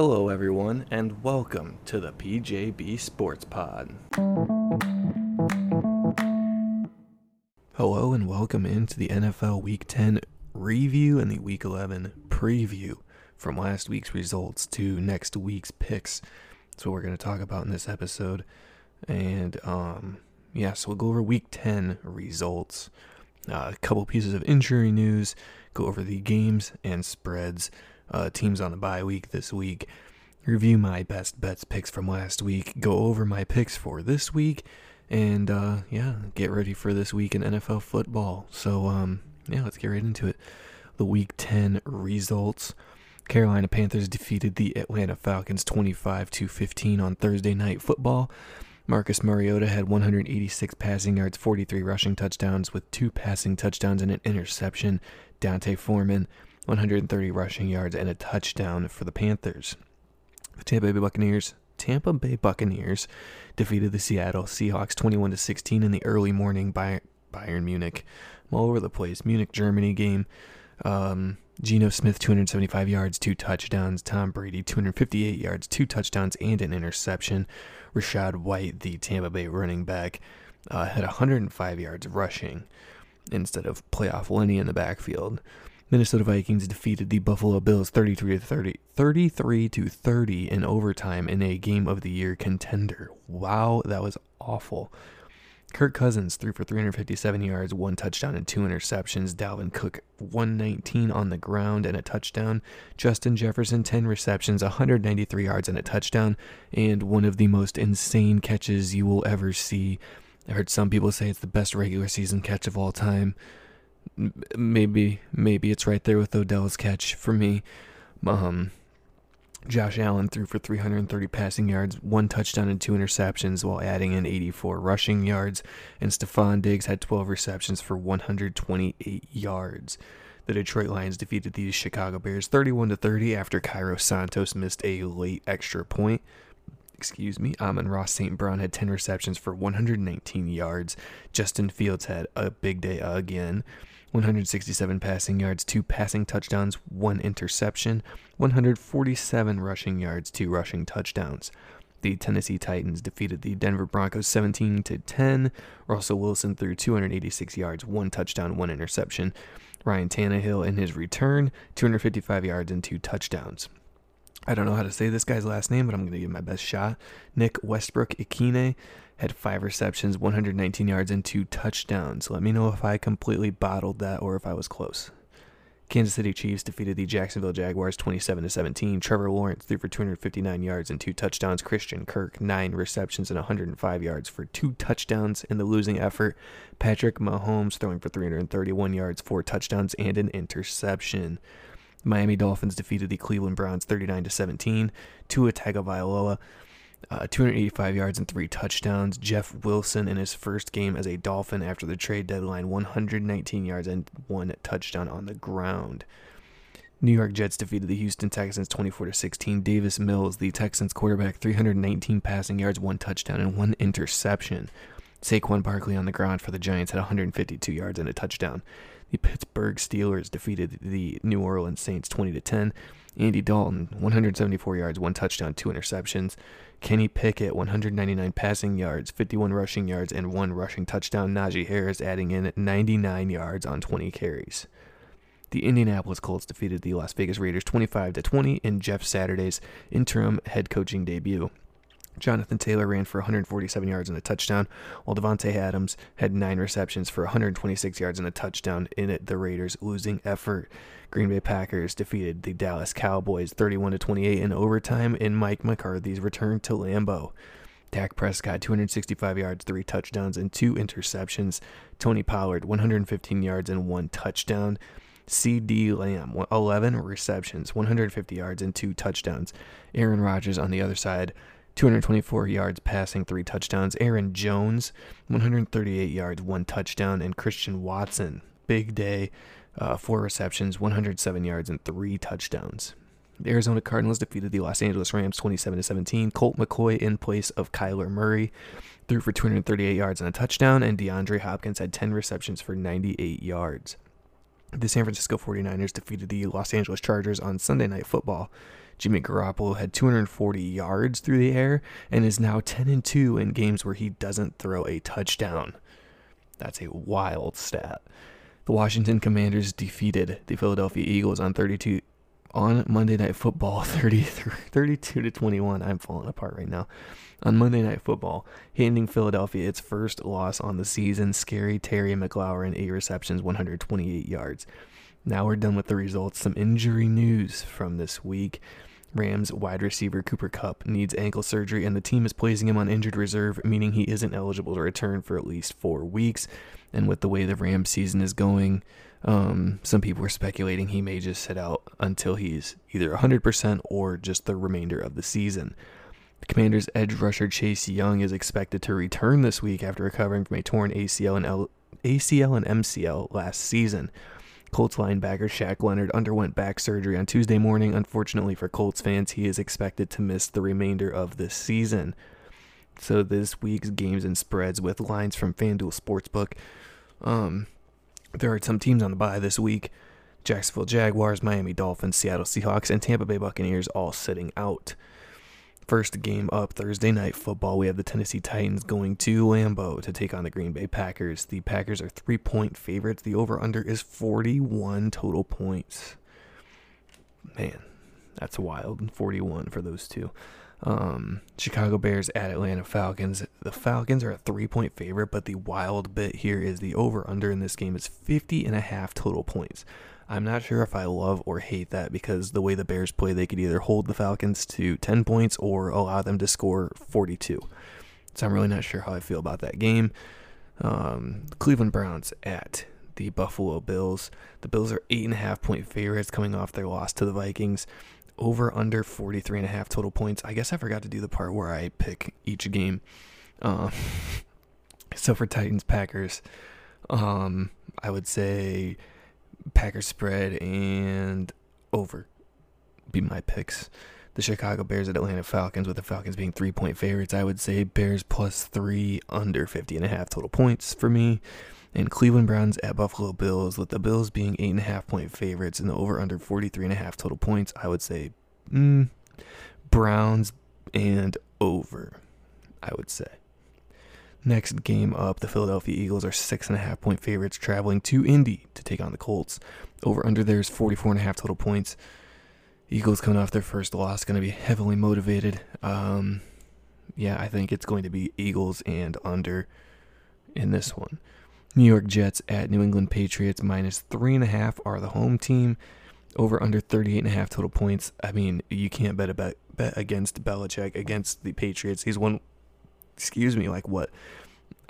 Hello, everyone, and welcome to the PJB Sports Pod. Hello, and welcome into the NFL Week 10 review and the Week 11 preview from last week's results to next week's picks. That's what we're going to talk about in this episode. And, um, yeah, so we'll go over Week 10 results, uh, a couple pieces of injury news, go over the games and spreads uh, teams on the bye week this week, review my best bets picks from last week, go over my picks for this week, and uh, yeah, get ready for this week in NFL football. So um, yeah, let's get right into it. The Week 10 results. Carolina Panthers defeated the Atlanta Falcons 25 to 15 on Thursday night football. Marcus Mariota had 186 passing yards, 43 rushing touchdowns with two passing touchdowns and an interception. D'Onta Foreman 130 rushing yards, and a touchdown for the Panthers. The Tampa Bay Buccaneers Tampa Bay Buccaneers defeated the Seattle Seahawks 21 to 16 in the early morning by Bayern Munich. I'm all over the place. Munich Germany game. Um, Geno Smith 275 yards, two touchdowns. Tom Brady 258 yards, two touchdowns and an interception. Rachaad White, the Tampa Bay running back, uh, had 105 yards rushing instead of playoff Lenny in the backfield. Minnesota Vikings defeated the Buffalo Bills 33 to 30, 33 to 30 in overtime in a game of the year contender. Wow, that was awful. Kirk Cousins threw for 357 yards, one touchdown and two interceptions. Dalvin Cook 119 on the ground and a touchdown. Justin Jefferson 10 receptions, 193 yards and a touchdown, and one of the most insane catches you will ever see. I heard some people say it's the best regular season catch of all time maybe maybe it's right there with Odell's catch for me. Um, Josh Allen threw for 330 passing yards, one touchdown and two interceptions while adding in 84 rushing yards, and Stefon Diggs had 12 receptions for 128 yards. The Detroit Lions defeated the Chicago Bears 31 to 30 after Cairo Santos missed a late extra point. Excuse me. Um, Amon-Ra St. Brown had 10 receptions for 119 yards. Justin Fields had a big day again. 167 passing yards, two passing touchdowns, one interception, 147 rushing yards, two rushing touchdowns. The Tennessee Titans defeated the Denver Broncos 17 to 10. Russell Wilson threw 286 yards, one touchdown, one interception. Ryan Tannehill in his return, 255 yards and two touchdowns. I don't know how to say this guy's last name, but I'm going to give my best shot. Nick Westbrook Ikhine had five receptions, 119 yards, and two touchdowns. Let me know if I completely bottled that or if I was close. Kansas City Chiefs defeated the Jacksonville Jaguars 27 to 17. Trevor Lawrence threw for 259 yards and two touchdowns. Christian Kirk nine receptions and 105 yards for two touchdowns in the losing effort. Patrick Mahomes throwing for 331 yards, four touchdowns and an interception. Miami Dolphins defeated the Cleveland Browns 39 to 17. Tua Tagovailoa uh, 285 yards and three touchdowns. Jeff Wilson in his first game as a Dolphin after the trade deadline, 119 yards and one touchdown on the ground. New York Jets defeated the Houston Texans 24 to 16. Davis Mills, the Texans quarterback, 319 passing yards, one touchdown and one interception. Saquon Barkley on the ground for the Giants had 152 yards and a touchdown. The Pittsburgh Steelers defeated the New Orleans Saints 20 to 10. Andy Dalton, 174 yards, one touchdown, two interceptions. Kenny Pickett, 199 passing yards, 51 rushing yards, and one rushing touchdown. Najee Harris adding in 99 yards on 20 carries. The Indianapolis Colts defeated the Las Vegas Raiders 25 to 20 in Jeff Saturday's interim head coaching debut. Jonathan Taylor ran for 147 yards and a touchdown, while Davante Adams had nine receptions for 126 yards and a touchdown in it, the Raiders' losing effort. Green Bay Packers defeated the Dallas Cowboys 31 to 28 in overtime in Mike McCarthy's return to Lambeau. Dak Prescott 265 yards, three touchdowns and two interceptions. Tony Pollard 115 yards and one touchdown. CeeDee Lamb 11 receptions, 150 yards and two touchdowns. Aaron Rodgers on the other side 224 yards passing, three touchdowns. Aaron Jones, 138 yards, one touchdown. And Christian Watson, big day, uh, four receptions, 107 yards, and three touchdowns. The Arizona Cardinals defeated the Los Angeles Rams 27 to 17. Colt McCoy in place of Kyler Murray threw for 238 yards and a touchdown, and DeAndre Hopkins had 10 receptions for 98 yards. The San Francisco 49ers defeated the Los Angeles Chargers on Sunday Night Football Jimmy Garoppolo had 240 yards through the air and is now 10 and 2 in games where he doesn't throw a touchdown. That's a wild stat. The Washington Commanders defeated the Philadelphia Eagles on 32 on Monday Night Football 30, 32 to 21. I'm falling apart right now. On Monday Night Football, handing Philadelphia its first loss on the season. Scary Terry McLaurin, eight receptions, 128 yards. Now we're done with the results. Some injury news from this week. Rams wide receiver Cooper Kupp needs ankle surgery, and the team is placing him on injured reserve, meaning he isn't eligible to return for at least four weeks. And with the way the Rams season is going, um, some people are speculating he may just sit out until he's either 100% or just the remainder of the season. The Commanders' edge rusher Chase Young is expected to return this week after recovering from a torn ACL and L- ACL and MCL last season. Colts linebacker Shaq Leonard underwent back surgery on Tuesday morning. Unfortunately for Colts fans, he is expected to miss the remainder of this season. So this week's games and spreads with lines from FanDuel Sportsbook. Um, there are some teams on the bye this week. Jacksonville Jaguars, Miami Dolphins, Seattle Seahawks, and Tampa Bay Buccaneers all sitting out. First game up Thursday night football, we have the Tennessee Titans going to Lambeau to take on the Green Bay Packers. The Packers are three point favorites. The over under is 41 total points. Man, that's wild. 41 for those two. Um, Chicago Bears at Atlanta Falcons. The Falcons are a three point favorite, but the wild bit here is the over under in this game is 50 and a half total points. I'm not sure if I love or hate that because the way the Bears play, they could either hold the Falcons to 10 points or allow them to score 42. So I'm really not sure how I feel about that game. Um, Cleveland Browns at the Buffalo Bills. The Bills are eight and a half point favorites coming off their loss to the Vikings. Over under 43 and a half total points. I guess I forgot to do the part where I pick each game. Um, so for Titans Packers, um, I would say Packers spread and over be my picks. The Chicago Bears at Atlanta Falcons, with the Falcons being three point favorites, I would say Bears plus three under 50 and a half total points for me. And Cleveland Browns at Buffalo Bills, with the Bills being eight and a half point favorites and the over under 43 and a half total points, I would say mm, Browns and over, I would say. Next game up, the Philadelphia Eagles are six and a half point favorites traveling to Indy to take on the Colts. Over under there is 44 and a half total points. Eagles coming off their first loss, going to be heavily motivated. Um, yeah, I think it's going to be Eagles and under in this one. New York Jets at New England Patriots minus three and a half are the home team. Over under 38 and a half total points. I mean, you can't bet about bet against Belichick against the Patriots. He's won excuse me, like what,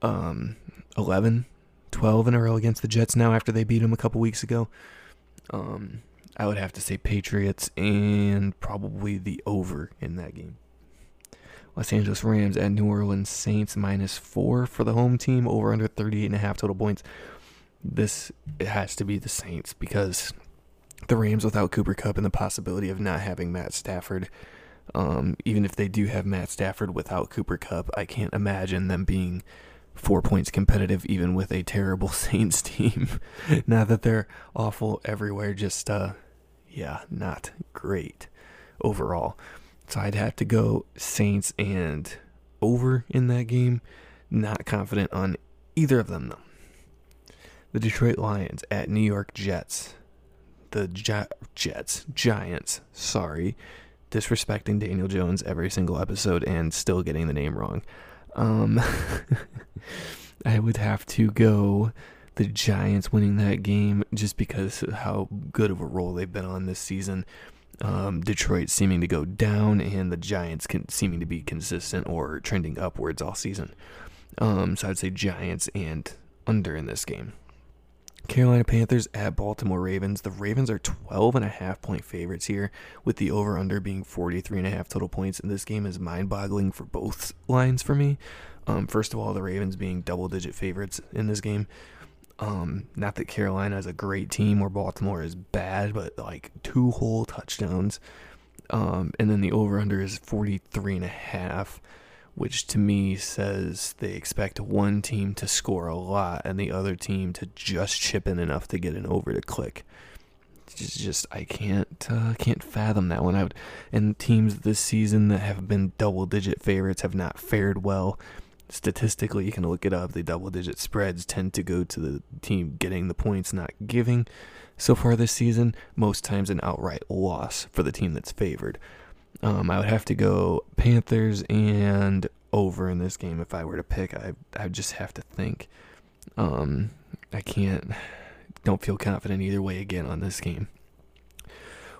um, 11, 12 in a row against the Jets now after they beat them a couple weeks ago. Um, I would have to say Patriots and probably the over in that game. Los Angeles Rams at New Orleans Saints minus four for the home team, over under 38 and a half total points. This it has to be the Saints because the Rams without Cooper Kupp and the possibility of not having Matt Stafford um, even if they do have Matt Stafford without Cooper Kupp, I can't imagine them being four points competitive even with a terrible Saints team. now that they're awful everywhere, just uh yeah, not great overall. So I'd have to go Saints and over in that game. Not confident on either of them though. The Detroit Lions at New York Jets. The Jets, Giants, sorry, disrespecting Daniel Jones every single episode and still getting the name wrong. Um, I would have to go the Giants winning that game just because how good of a role they've been on this season. Um, Detroit seeming to go down and the Giants seeming to be consistent or trending upwards all season. Um, so I'd say Giants and under in this game. Carolina Panthers at Baltimore Ravens. The Ravens are 12 and a half point favorites here, with the over under being 43 and a half total points. And this game is mind boggling for both lines for me. Um, first of all, the Ravens being double digit favorites in this game. Um, not that Carolina is a great team or Baltimore is bad, but like two whole touchdowns. Um, and then the over under is 43 and a half which to me says they expect one team to score a lot and the other team to just chip in enough to get an over to click. just, just I can't uh, can't fathom that one. Would, and teams this season that have been double digit favorites have not fared well. Statistically, you can look it up. The double digit spreads tend to go to the team getting the points, not giving. So far this season, most times an outright loss for the team that's favored. Um, I would have to go Panthers and over in this game if I were to pick. I I just have to think. Um, I can't. Don't feel confident either way again on this game.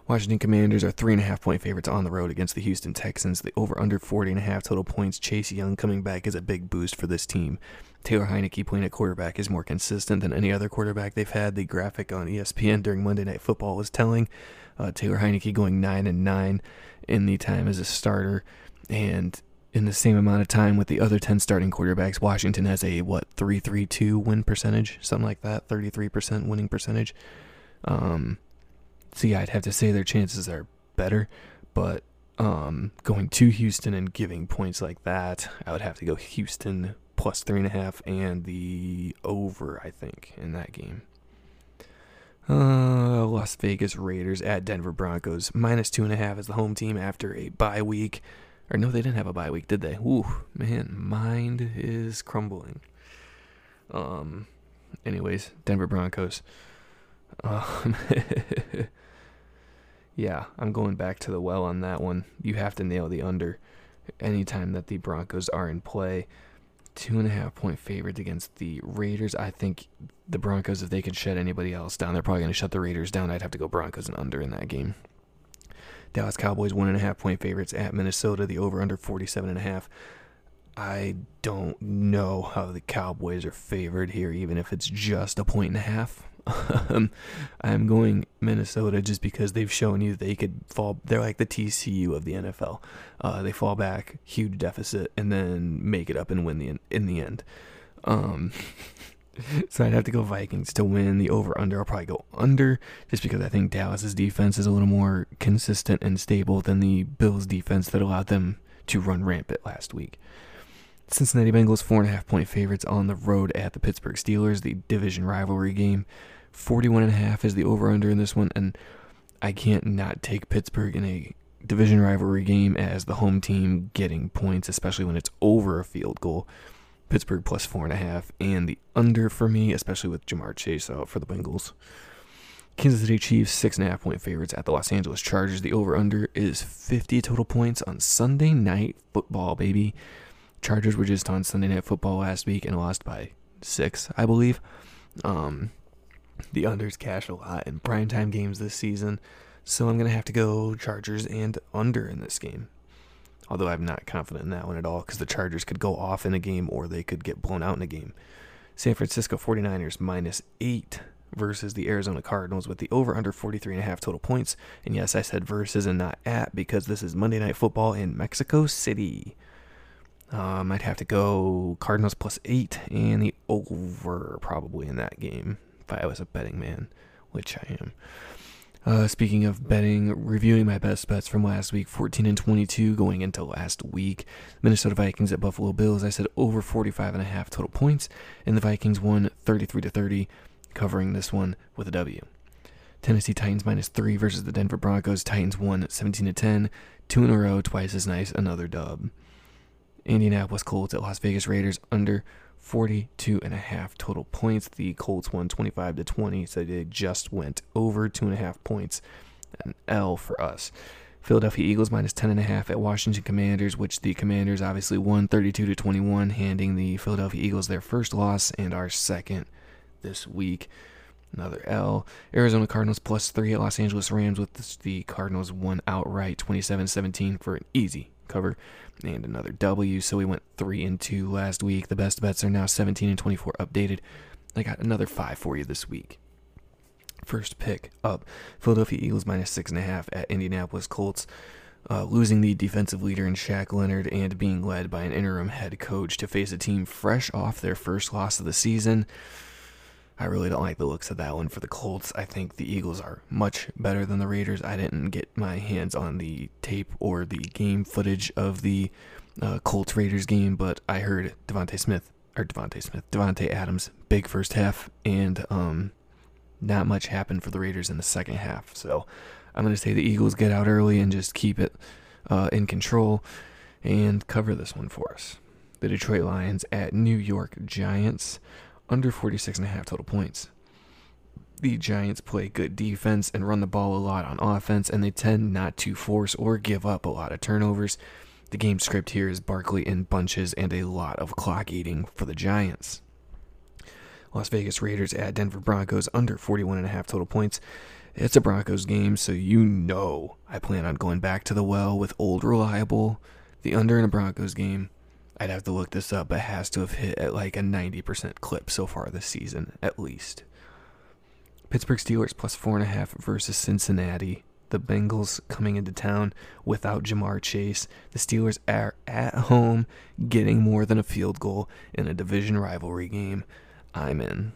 Washington Commanders are three and a half point favorites on the road against the Houston Texans. The over under 40 and a half total points. Chase Young coming back is a big boost for this team. Taylor Heinicke playing at quarterback is more consistent than any other quarterback they've had. The graphic on ESPN during Monday Night Football was telling. Uh, Taylor Heinicke going nine and nine in the time as a starter, and in the same amount of time with the other 10 starting quarterbacks, Washington has a, what, 332 win percentage? Something like that, 33% winning percentage. Um, so, yeah, I'd have to say their chances are better, but um, going to Houston and giving points like that, I would have to go Houston plus three and a half and the over, I think, in that game. Uh, Las Vegas Raiders at Denver Broncos minus two and a half as the home team after a bye week. Or no, they didn't have a bye week, did they? Ooh, man, mind is crumbling. Um, anyways, Denver Broncos. Um, yeah, I'm going back to the well on that one. You have to nail the under anytime that the Broncos are in play. Two and a half point favorites against the Raiders. I think the Broncos, if they can shut anybody else down, they're probably going to shut the Raiders down. I'd have to go Broncos and under in that game. Dallas Cowboys one and a half point favorites at Minnesota. The over under 47 and a half. I don't know how the Cowboys are favored here, even if it's just a point and a half. I'm going Minnesota just because they've shown you they could fall. They're like the TCU of the NFL. Uh, they fall back, huge deficit, and then make it up and win the in the end. Um, so I'd have to go Vikings to win the over under. I'll probably go under just because I think Dallas's defense is a little more consistent and stable than the Bills defense that allowed them to run rampant last week. Cincinnati Bengals four and a half point favorites on the road at the Pittsburgh Steelers, the division rivalry game. 41 and a half is the over under in this one and I can't not take Pittsburgh in a division rivalry game as the home team getting points, especially when it's over a field goal. Pittsburgh plus four and a half, and the under for me, especially with Ja'Marr Chase out for the Bengals. Kansas City Chiefs, six and a half point favorites at the Los Angeles Chargers. The over under is 50 total points on Sunday night football, baby. Chargers were just on Sunday night football last week and lost by six, I believe. Um, the unders cash a lot in primetime games this season, so I'm going to have to go Chargers and under in this game. Although I'm not confident in that one at all because the Chargers could go off in a game or they could get blown out in a game. San Francisco 49ers minus 8 versus the Arizona Cardinals with the over under 43 and a half total points. And yes, I said versus and not at because this is Monday Night Football in Mexico City. Um, I might have to go Cardinals plus 8 and the over probably in that game I was a betting man, which I am. Uh, speaking of betting, reviewing my best bets from last week 14 and 22 going into last week. Minnesota Vikings at Buffalo Bills. I said over 45 and a half total points, and the Vikings won 33 to 30, covering this one with a W. Tennessee Titans minus three versus the Denver Broncos. Titans won 17 to 10, two in a row, twice as nice, another dub. Indianapolis Colts at Las Vegas Raiders under 42 and a half total points. The Colts won 25 to 20, so they just went over two and a half points. An L for us. Philadelphia Eagles minus 10 and a half at Washington Commanders, which the Commanders obviously won 32 to 21, handing the Philadelphia Eagles their first loss and our second this week. Another L. Arizona Cardinals plus three at Los Angeles Rams, with the Cardinals won outright 27 17 for an easy cover and another W. So we went three and two last week. The best bets are now 17 and 24 updated. I got another five for you this week. First pick up Philadelphia Eagles minus six and a half at Indianapolis Colts. Uh, losing the defensive leader in Shaq Leonard and being led by an interim head coach to face a team fresh off their first loss of the season. I really don't like the looks of that one for the Colts. I think the Eagles are much better than the Raiders. I didn't get my hands on the tape or the game footage of the uh, Colts Raiders game, but I heard Devonte Smith or Devonte Smith, Davante Adams, big first half, and um, not much happened for the Raiders in the second half. So I'm going to say the Eagles get out early and just keep it uh, in control and cover this one for us. The Detroit Lions at New York Giants, under 46.5 total points. The Giants play good defense and run the ball a lot on offense, and they tend not to force or give up a lot of turnovers. The game script here is Barkley in bunches and a lot of clock eating for the Giants. Las Vegas Raiders at Denver Broncos under 41.5 total points. It's a Broncos game, so you know I plan on going back to the well with old reliable. The under in a Broncos game, I'd have to look this up, but has to have hit at like a 90% clip so far this season, at least. Pittsburgh Steelers plus 4.5 versus Cincinnati. The Bengals coming into town without Ja'Marr Chase. The Steelers are at home getting more than a field goal in a division rivalry game. I'm in.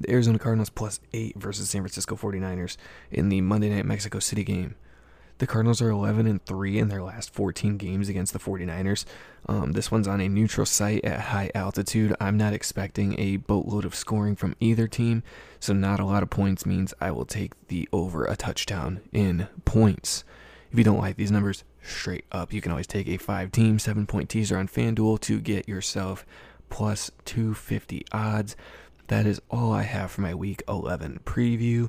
The Arizona Cardinals plus 8 versus San Francisco 49ers in the Monday Night Mexico City game. The Cardinals are 11 and 3 in their last 14 games against the 49ers. Um, this one's on a neutral site at high altitude. I'm not expecting a boatload of scoring from either team, so not a lot of points means I will take the over a touchdown in points. If you don't like these numbers, straight up, you can always take a five team, seven point teaser on FanDuel to get yourself plus 250 odds. That is all I have for my week 11 preview.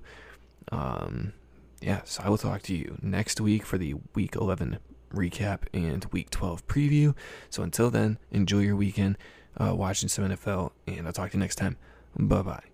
Um, yeah, so I will talk to you next week for the week 11 recap and week 12 preview. So until then, enjoy your weekend uh, watching some NFL, and I'll talk to you next time. Bye bye.